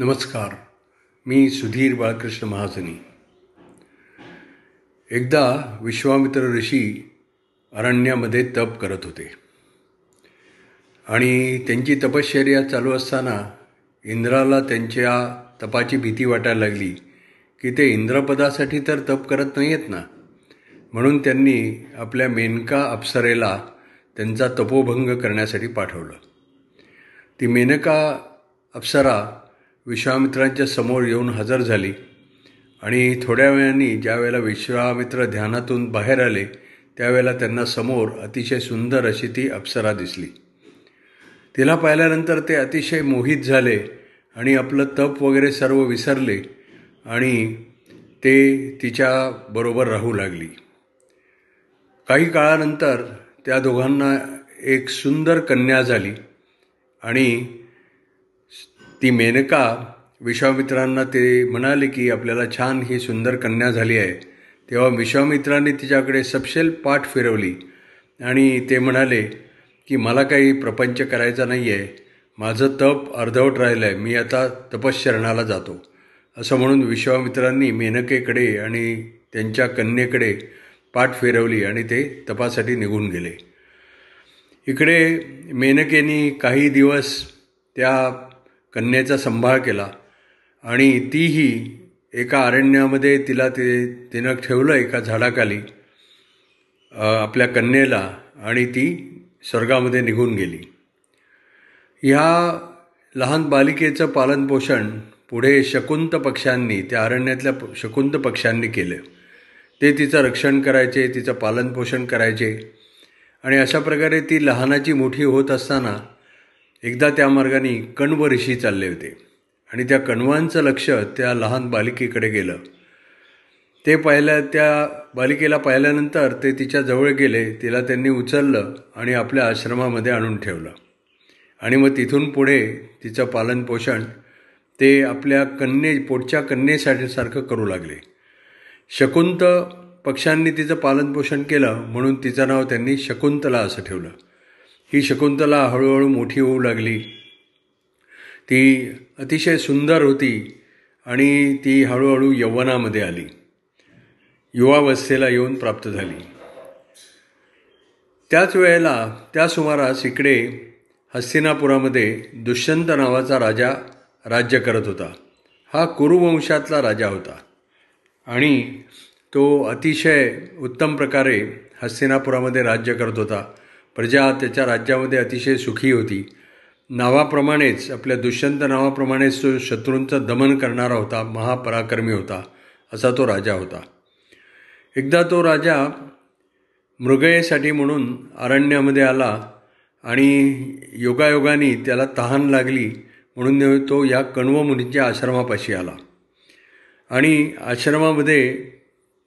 नमस्कार. मी सुधीर बाळकृष्ण महाजनी. एकदा विश्वामित्र ऋषी अरण्यामध्ये तप करत होते. आणि त्यांची तपश्चर्या चालू असताना इंद्राला त्यांच्या तपाची भीती वाटायला लागली की ते इंद्रपदासाठी तर तप करत नाही आहेत ना? म्हणून त्यांनी आपल्या मेनका अप्सरेला त्यांचा तपोभंग करण्यासाठी पाठवलं. ती मेनका अप्सरा विश्वामित्रांच्या समोर येऊन हजर झाली. आणि थोड्या वेळाने ज्या वेळेला विश्वामित्र ध्यानातून बाहेर आले त्यावेळेला त्यांना समोर अतिशय सुंदर अशी ती अप्सरा दिसली. तिला पाहिल्यानंतर ते अतिशय मोहित झाले आणि आपलं तप वगैरे सर्व विसरले आणि ते तिच्याबरोबर राहू लागली. काही काळानंतर त्या दोघांना एक सुंदर कन्या झाली आणि ती मेनका विश्वामित्रांना ते म्हणाले की आपल्याला छान ही सुंदर कन्या झाली आहे. तेव्हा विश्वामित्रांनी तिच्याकडे सपशेल पाठ फिरवली आणि ते म्हणाले की मला काही प्रपंच करायचा नाही आहे माझं तप अर्धवट राहिलं आहे मी आता तपश्चरणाला जातो. असं म्हणून विश्वामित्रांनी मेनकेकडे आणि त्यांच्या कन्येकडे पाठ फिरवली आणि ते तपासाठी निघून गेले. इकडे मेनकेनी काही दिवस त्या कन्येचा संभाळ केला आणि तीही एका अरण्यामध्ये तिला ते तिनं ठेवलं एका झाडाखाली आपल्या कन्येला आणि ती स्वर्गामध्ये निघून गेली. ह्या लहान बालिकेचं पालनपोषण पुढे शकुंत पक्ष्यांनी त्या अरण्यातल्या शकुंत पक्ष्यांनी केलं. ते तिचं रक्षण करायचे तिचं पालनपोषण करायचे आणि अशा प्रकारे ती लहानाची मोठी होत असताना एकदा त्या मार्गाने कण्व ऋषी चालले होते. आणि त्या कण्वांचं लक्ष त्या लहान बालिकेकडे गेलं. ते पाहिल्या त्या बालिकेला पाहिल्यानंतर ते तिच्या जवळ गेले तिला त्यांनी उचललं आणि आपल्या आश्रमामध्ये आणून ठेवलं. आणि मग तिथून पुढे तिचं पालनपोषण ते आपल्या कन्ये पोटच्या कन्येसाठी सारखं करू लागले. शकुंत पक्ष्यांनी तिचं पालनपोषण केलं म्हणून तिचं नाव त्यांनी शकुंतला असं ठेवलं. ही शकुंतला हळूहळू मोठी होऊ लागली. ती अतिशय सुंदर होती आणि ती हळूहळू यवनामध्ये आली. युवावस्थेला येऊन प्राप्त झाली. त्याच वेळेला त्या सुमारास इकडे हस्तिनापुरामध्ये दुष्यंत नावाचा राजा राज्य करत होता. हा कुरुवंशातला राजा होता. आणि तो अतिशय उत्तम प्रकारे हस्तिनापुरामध्ये राज्य करत होता. प्रजा त्याच्या राज्यामध्ये अतिशय सुखी होती. नावाप्रमाणेच आपल्या दुष्यंत नावाप्रमाणेच तो शत्रूंचं दमन करणारा होता महापराक्रमी होता असा तो राजा होता. एकदा तो राजा मृगयेसाठी म्हणून अरण्यामध्ये आला आणि योगायोगाने त्याला तहान लागली म्हणून तो या कण्वमुनीच्या आश्रमापाशी आला. आणि आश्रमामध्ये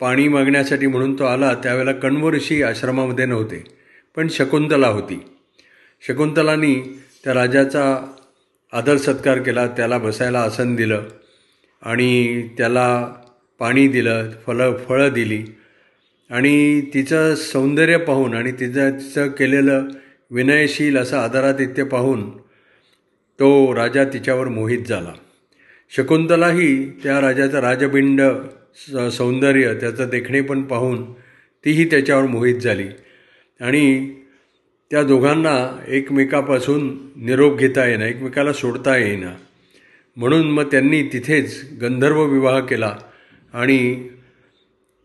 पाणी मागण्यासाठी म्हणून तो आला त्यावेळेला कण्व ऋषी आश्रमामध्ये नव्हते. पण शकुंतला होती. शकुंतलानी त्या राजाचा आदर सत्कार केला त्याला बसायला आसन दिलं आणि त्याला पाणी दिलं फलं फळं दिली. आणि तिचं सौंदर्य पाहून आणि तिचं तिचं केलेलं विनयशील असं आदरातिथ्य पाहून तो राजा तिच्यावर मोहित झाला. शकुंतलाही त्या राजाचं राजबिंड सौंदर्य त्याचं देखणे पण पाहून तीही त्याच्यावर मोहित झाली. आणि त्या दोघांना एकमेकापासून निरोप घेता येईना एकमेकाला सोडता येईना. म्हणून मग त्यांनी तिथेच गंधर्व विवाह केला आणि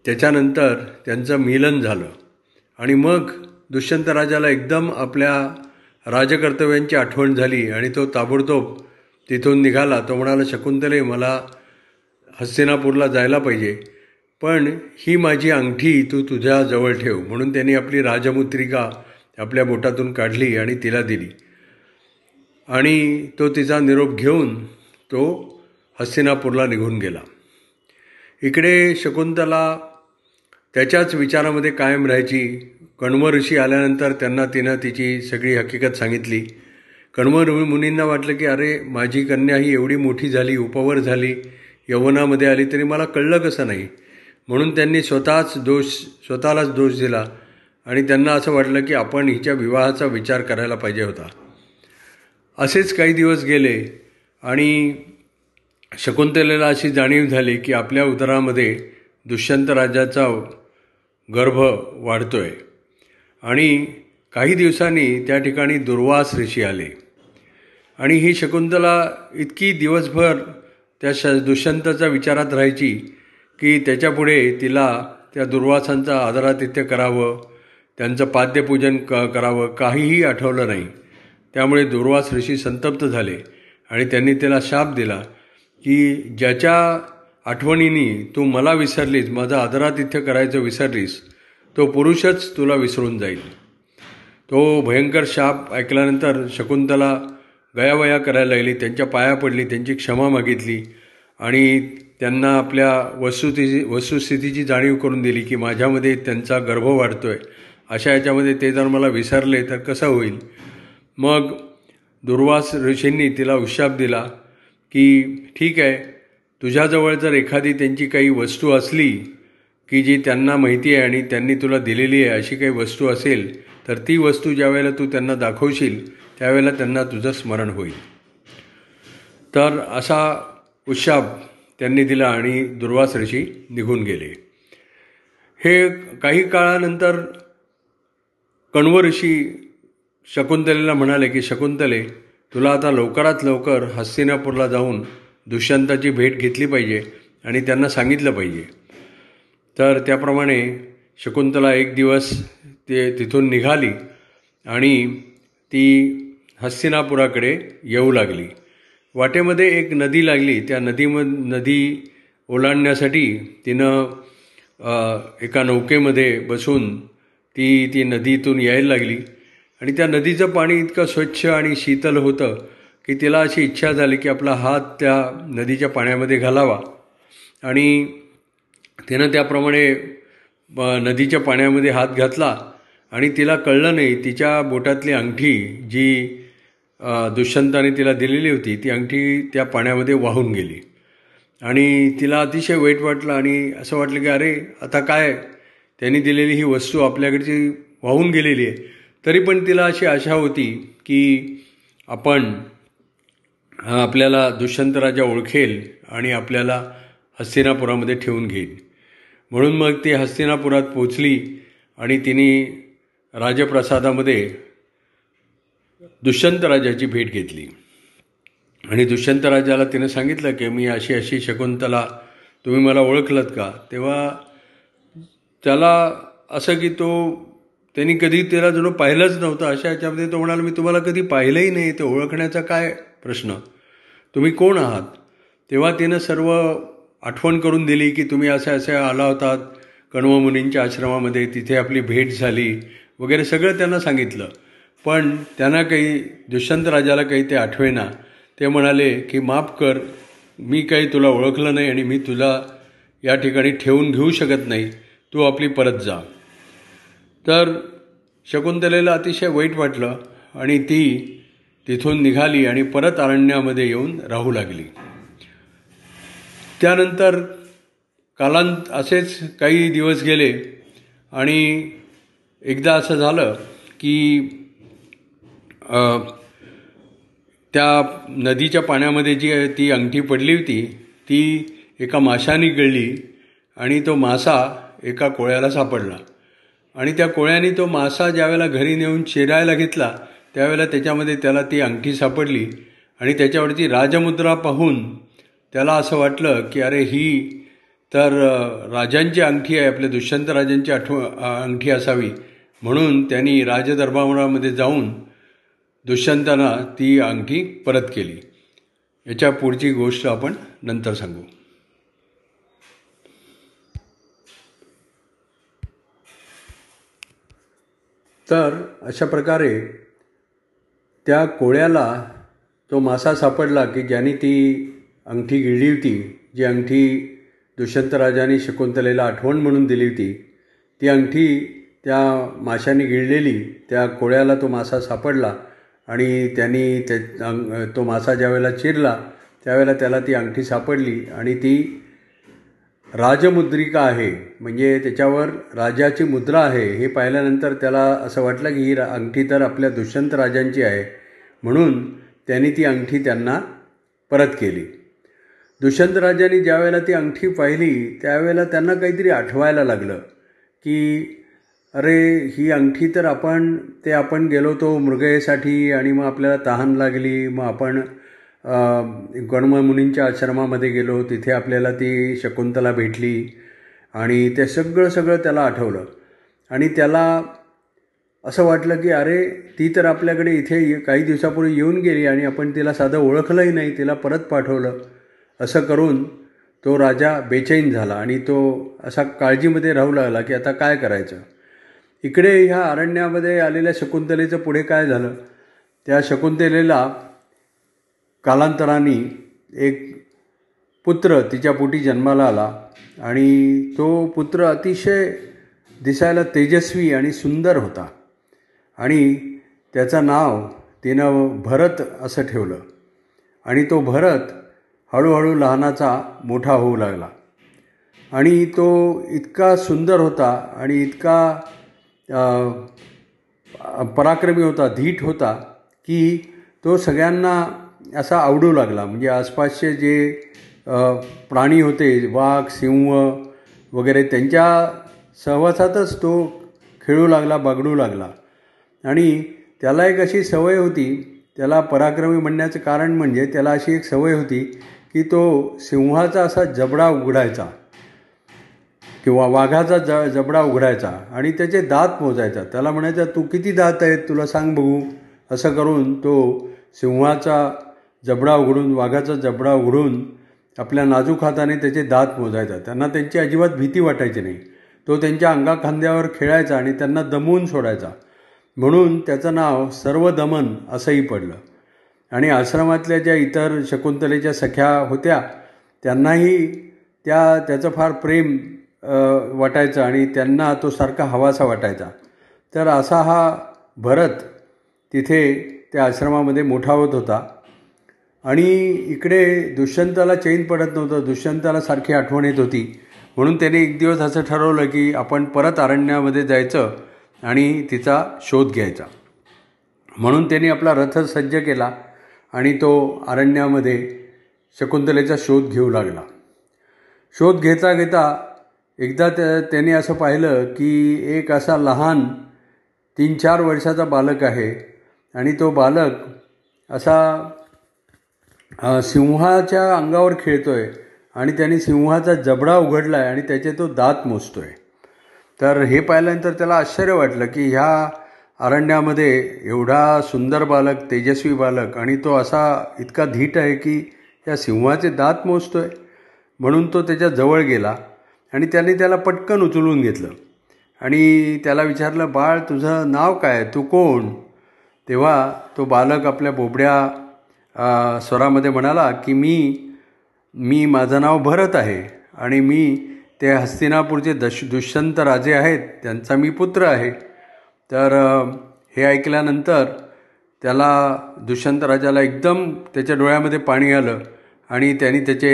त्याच्यानंतर त्यांचं मिलन झालं. आणि मग दुष्यंत राजाला एकदम आपल्या राजकर्तव्यांची आठवण झाली आणि तो ताबडतोब तिथून निघाला. तो म्हणाला शकुंतले मला हस्तिनापूरला जायला पाहिजे. पण ही माझी अंगठी तू तुझ्या जवळ ठेव म्हणून त्यांनी आपली राजमुत्रिका आपल्या बोटातून काढली आणि तिला दिली. आणि तो तिचा निरोप घेऊन तो हस्तिनापूरला निघून गेला. इकडे शकुंतला त्याच्याच विचारामध्ये कायम राहायची. कण्व ऋषी आल्यानंतर त्यांना तिनं तिची सगळी हकीकत सांगितली. कण्व मुनींना वाटलं की अरे माझी कन्या ही एवढी मोठी झाली उपवर झाली यवनामध्ये आली तरी मला कळलं कसं नाही? म्हणून त्यांनी स्वतःच दोष स्वतःलाच दोष दिला. आणि त्यांना असं वाटलं की आपण हिच्या विवाहाचा विचार करायला पाहिजे होता. असेच काही दिवस गेले आणि शकुंतलेला अशी जाणीव झाली की आपल्या उदरामध्ये दुष्यंत राजाचा गर्भ वाढतो आहे आणि काही दिवसांनी त्या ठिकाणी दुर्वास ऋषी आले. आणि ही शकुंतला इतकी दिवसभर त्या श दुष्यंताच्या विचारात राहायची की त्याच्यापुढे तिला त्या दुर्वासांचा आदरातिथ्य करावं त्यांचं पाद्यपूजन क करावं काहीही आठवलं नाही. त्यामुळे दुर्वास ऋषी संतप्त झाले आणि त्यांनी त्याला शाप दिला की ज्याच्या आठवणीने तू मला विसरलीस माझं आदरातिथ्य करायचं विसरलीस तो पुरुषच तुला विसरून जाईल. तो भयंकर शाप ऐकल्यानंतर शकुंतला गयावया करायला लागली त्यांच्या पाया पडली त्यांची क्षमा मागितली आणि त्यांना आपल्या वस्तुस्थिती वस्तुस्थितीची जाणीव करून दिली की माझ्यामध्ये त्यांचा गर्भ वाढतो आहे अशा याच्यामध्ये ते जर मला विसरले तर कसं होईल? मग दुर्वास ऋषींनी तिला उशाप दिला की ठीक आहे तुझ्याजवळ जर एखादी त्यांची काही वस्तू असली की जी त्यांना माहिती आहे आणि त्यांनी तुला दिलेली आहे अशी काही वस्तू असेल तर ती वस्तू ज्यावेळेला तू त्यांना दाखवशील त्यावेळेला त्यांना तुझं स्मरण होईल. तर असा उशाप त्यांनी दिला आणि दुर्वास ऋषी निघून गेले. हे काही काळानंतर कण्व ऋषी शकुंतलेला म्हणाले की शकुंतले तुला आता लवकरात लवकर हस्तिनापूरला जाऊन दुष्यंताची भेट घेतली पाहिजे आणि त्यांना सांगितलं पाहिजे. तर त्याप्रमाणे शकुंतला एक दिवस ते तिथून निघाली आणि ती हस्तिनापुराकडे येऊ लागली. वाटेमध्ये एक नदी लागली. त्या नदीम नदी ओलांडण्यासाठी तिनं एका नौकेमध्ये बसून ती ती नदीतून यायला लागली. आणि त्या नदीचं पाणी इतकं स्वच्छ आणि शीतल होतं की तिला अशी इच्छा झाली की आपला हात त्या नदीच्या पाण्यामध्ये घालावा. आणि तिनं त्याप्रमाणे नदीच्या पाण्यामध्ये हात घातला. आणि तिला कळलं नाही तिच्या बोटातली अंगठी जी दुष्यंताने तिला दिलेली होती. ती अंगठी त्या पाण्यामध्ये वाहून गेली. आणि तिला अतिशय वाईट वाटलं आणि असं वाटलं की अरे आता काय? त्यांनी दिलेली ही वस्तू आपल्याकडची वाहून गेलेली आहे. तरी पण तिला अशी आशा होती की आपण आपल्याला दुष्यंत राजा ओळखेल आणि आपल्याला हस्तिनापुरामध्ये ठेवून घेईल. म्हणून मग ती हस्तिनापुरात पोचली आणि तिने राजप्रसादामध्ये दुष्यंत राजाची भेट घेतली. आणि दुष्यंत राजाला तिने सांगितलं की मी अशी अशी शकुंतला तुम्ही मला ओळखलत का? तेव्हा त्याला असं की तो त्यांनी कधी त्याला जणू पाहिलंच नव्हतं. अशा याच्यामध्ये तो म्हणाला मी तुम्हाला कधी पाहिलंही नाही ते ओळखण्याचा काय प्रश्न? तुम्ही कोण आहात? तेव्हा तिनं सर्व आठवण करून दिली की तुम्ही असे असे आला होतात कण्व मुनींच्या आश्रमामध्ये तिथे आपली भेट झाली वगैरे सगळं त्यांना सांगितलं. पण त्यांना काही दुष्यंत राजाला काही ते आठवेना. ते म्हणाले की माफ कर मी काही तुला ओळखलं नाही आणि मी तुला या ठिकाणी ठेवून घेऊ शकत नाही. तू आपली परत जा. तर शकुंतलेला अतिशय वाईट वाटलं आणि ती तिथून निघाली आणि परत अरण्यामध्ये येऊन राहू लागली. त्यानंतर कालांत असेच काही दिवस गेले आणि एकदा असं झालं की त्या नदीच्या पाण्यामध्ये जी ती अंगठी पडली होती ती एका माशाने गळली आणि तो मासा एका कोळ्याला सापडला. आणि त्या कोळ्याने तो मासा ज्यावेळेला घरी नेऊन चिरायला घेतला त्यावेळेला त्याच्यामध्ये त्याला ती अंगठी सापडली आणि त्याच्यावरची राजमुद्रा पाहून त्याला असं वाटलं की अरे ही तर राजांची अंगठी आहे आपल्या दुष्यंत राजांची आठव अंगठी असावी. म्हणून त्यांनी राजदरबारामध्ये जाऊन दुष्यंतानं ती अंगठी परत केली. याच्या पुढची गोष्ट आपण नंतर सांगू. तर अशा प्रकारे त्या कोळ्याला तो मासा सापडला की ज्याने ती अंगठी गिळली होती जी अंगठी दुष्यंतराजाने शकुंतलेला आठवण म्हणून दिली होती ती अंगठी त्या माशाने गिळलेली त्या कोळ्याला तो मासा सापडला. आणि त्यांनी त्या तो मासा ज्यावेळेला चिरला त्यावेळेला त्याला ती अंगठी सापडली आणि ती राजमुद्रिका आहे. म्हणजे त्याच्यावर राजाची मुद्रा आहे. हे पाहिल्यानंतर त्याला असं वाटलं की ही अंगठी तर आपल्या दुष्यंत राजांची आहे. म्हणून त्यांनी ती अंगठी त्यांना परत केली. दुष्यंत राजांनी ज्यावेळेला ती अंगठी पाहिली त्यावेळेला त्यांना काहीतरी आठवायला लागलं की अरे ही अंगठी तर आपण ते आपण गेलो होतो मृगयेसाठी आणि मग आपल्याला तहान लागली. मग आपण गणमुनींच्या आश्रमामध्ये गेलो. तिथे आपल्याला ती शकुंतला भेटली आणि ते सगळं सगळं त्याला आठवलं. आणि त्याला असं वाटलं की अरे ती तर आपल्याकडे इथे काही दिवसापूर्वी येऊन गेली आणि आपण तिला साधं ओळखलंही नाही. तिला परत पाठवलं. असं करून तो राजा बेचैन झाला आणि तो असा काळजीमध्ये राहू लागला की आता काय करायचं? इकडे ह्या अरण्यामध्ये आलेल्या शकुंतलेचं पुढे काय झालं? त्या शकुंतलेला कालांतराने एक पुत्र तिच्या पोटी जन्माला आला आणि तो पुत्र अतिशय दिसायला तेजस्वी आणि सुंदर होता. आणि त्याचं नाव तिनं भरत असं ठेवलं. आणि तो भरत हळूहळू लहानाचा मोठा होऊ लागला. आणि तो इतका सुंदर होता आणि इतका पराक्रमी होता धीट होता की तो सगळ्यांना असा आवडू लागला. म्हणजे आसपासचे जे प्राणी होते वाघ सिंह वगैरे त्यांच्या सहवासातच तो खेळू लागला बागडू लागला. आणि त्याला एक अशी सवय होती त्याला पराक्रमी म्हणण्याचं कारण म्हणजे त्याला अशी एक सवय होती की तो सिंहाचा असा जबडा उघडायचा. किंवा वाघाचा ज जबडा उघडायचा आणि त्याचे दात मोजायचा. त्याला म्हणायचा तू किती दात आहेत? तुला सांग बघू. असं करून तो सिंहाचा जबडा उघडून वाघाचा जबडा उघडून आपल्या नाजूक हाताने त्याचे दात मोजायचा. त्यांना त्यांची अजिबात भीती वाटायची नाही. तो त्यांच्या अंगा खांद्यावर खेळायचा आणि त्यांना दमवून सोडायचा. म्हणून त्याचं नाव सर्व दमन असंही पडलं. आणि आश्रमातल्या ज्या इतर शकुंतलेच्या सख्या होत्या त्यांनाही त्या त्याचं फार प्रेम वाटायचं आणि त्यांना तो सारखा हवासा वाटायचा. तर असा हा भरत तिथे त्या आश्रमामध्ये मोठा होत होता. आणि इकडे दुष्यंताला चैन पडत नव्हतं. दुष्यंताला सारखी आठवण येत होती. म्हणून त्याने एक दिवस असं ठरवलं की आपण परत अरण्यामध्ये जायचं आणि तिचा शोध घ्यायचा. म्हणून त्याने आपला रथ सज्ज केला आणि तो अरण्यामध्ये शकुंतलेचा शोध घेऊ लागला. शोध घेता घेता एकदा त्या त्याने असं पाहिलं की एक असा लहान तीन चार वर्षाचा बालक आहे आणि तो बालक असा सिंहाच्या अंगावर खेळतो आहे आणि त्याने सिंहाचा जबडा उघडला आहे आणि त्याचे तो दात मोजतो आहे तर हे पाहिल्यानंतर त्याला आश्चर्य वाटलं की ह्या अरण्यामध्ये एवढा सुंदर बालक तेजस्वी बालक आणि तो असा इतका धीट आहे की या सिंहाचे दात मोजतो आहे म्हणून तो त्याच्याजवळ गेला. आणि त्याने त्याला पटकन उचलून घेतलं. आणि त्याला विचारलं बाळ तुझं नाव काय? तू कोण? तेव्हा तो बालक आपल्या बोबड्या स्वरामध्ये म्हणाला की मी मी माझं नाव भरत आहे आणि मी ते हस्तिनापूरचे दश दुष्यंत राजे आहेत त्यांचा मी पुत्र आहे. तर हे ऐकल्यानंतर त्याला दुष्यंत राजाला एकदम त्याच्या डोळ्यामध्ये पाणी आलं आणि त्याने त्याचे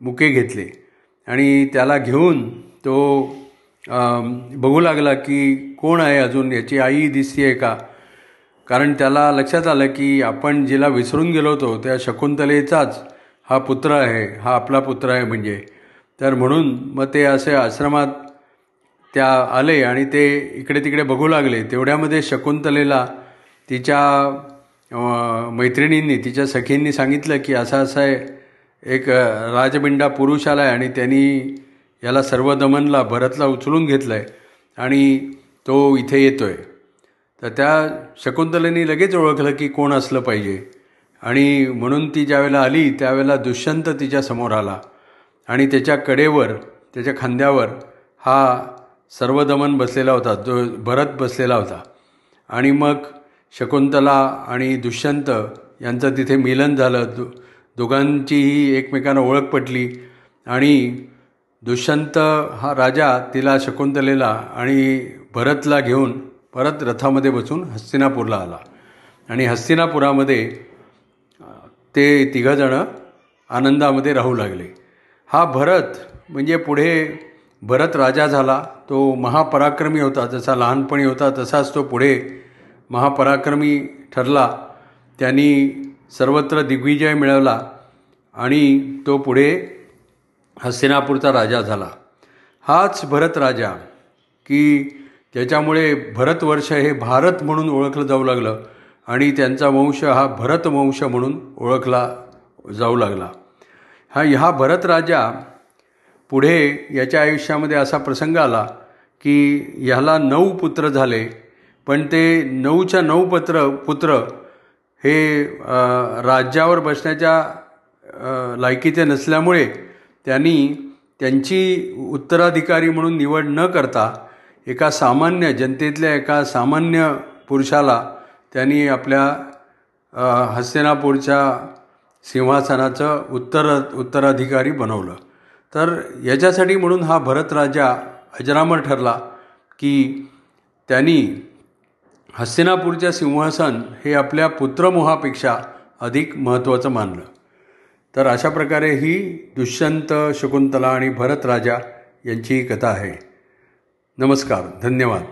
मुके घेतले. आणि त्याला घेऊन तो बघू लागला की कोण आहे अजून याची आई दिसते आहे का? कारण त्याला लक्षात आलं की आपण जिला विसरून गेलो होतो त्या शकुंतलेचाच हा पुत्र आहे हा आपला पुत्र आहे म्हणजे. तर म्हणून मग ते असे आश्रमात त्या आले आणि ते इकडे तिकडे बघू लागले. तेवढ्यामध्ये शकुंतलेला तिच्या मैत्रिणींनी तिच्या सखींनी सांगितलं की असं असं आहे एक राजबिंडा पुरुष आला आहे आणि त्यांनी याला सर्व दमनला भरतला उचलून घेतलं आहे आणि तो इथे येतो आहे तर त्या शकुंतलेनी लगेच ओळखलं की कोण असलं पाहिजे. आणि म्हणून ती ज्यावेळेला आली त्यावेळेला दुष्यंत तिच्यासमोर आला. आणि त्याच्या कडेवर त्याच्या खांद्यावर हा सर्वदमन बसलेला होता जो भरत बसलेला होता. आणि मग शकुंतला आणि दुष्यंत यांचं तिथे मिलन झालं. दु दोघांचीही एकमेकांना ओळख पटली आणि दुष्यंत हा राजा तिला शकुंतलेला आणि भरतला घेऊन परत रथामध्ये बसून हस्तिनापूरला आला. आणि हस्तिनापुरामध्ये ते तिघंजणं आनंदामध्ये राहू लागले. हा भरत म्हणजे पुढे भरत राजा झाला. तो महापराक्रमी होता जसा लहानपणी होता तसाच तो पुढे महापराक्रमी ठरला. त्यांनी सर्वत्र दिग्विजय मिळवला आणि तो पुढे हस्तिनापूरचा राजा झाला. हाच भरत राजा की त्याच्यामुळे भरतवर्ष हे भारत म्हणून ओळखलं जाऊ लागलं आणि त्यांचा वंश हा भरतवंश म्हणून ओळखला जाऊ लागला. हा ह्या भरत राजा पुढे याच्या आयुष्यामध्ये असा प्रसंग आला की ह्याला नऊ पुत्र झाले पण ते नऊच्या नऊ पत्र पुत्र हे राज्यावर बसण्याच्या लायकीचे नसल्यामुळे त्यांनी त्यांची उत्तराधिकारी म्हणून निवड न करता एका सामान्य जनतेतल्या एका सामान्य पुरुषाला त्यांनी आपल्या हस्तिनापूरच्या सिंहासनाचं उत्तर उत्तराधिकारी बनवलं. तर याच्यासाठी म्हणून हा भरत राजा अजरामर ठरला की त्यांनी हस्तिनापूरच्या सिंहासन हे आपल्या पुत्रमोहापेक्षा अधिक महत्त्वाचं मानलं. तर अशा प्रकारे ही दुष्यंत शकुंतला आणि भरत राजा यांची कथा आहे. नमस्कार धन्यवाद.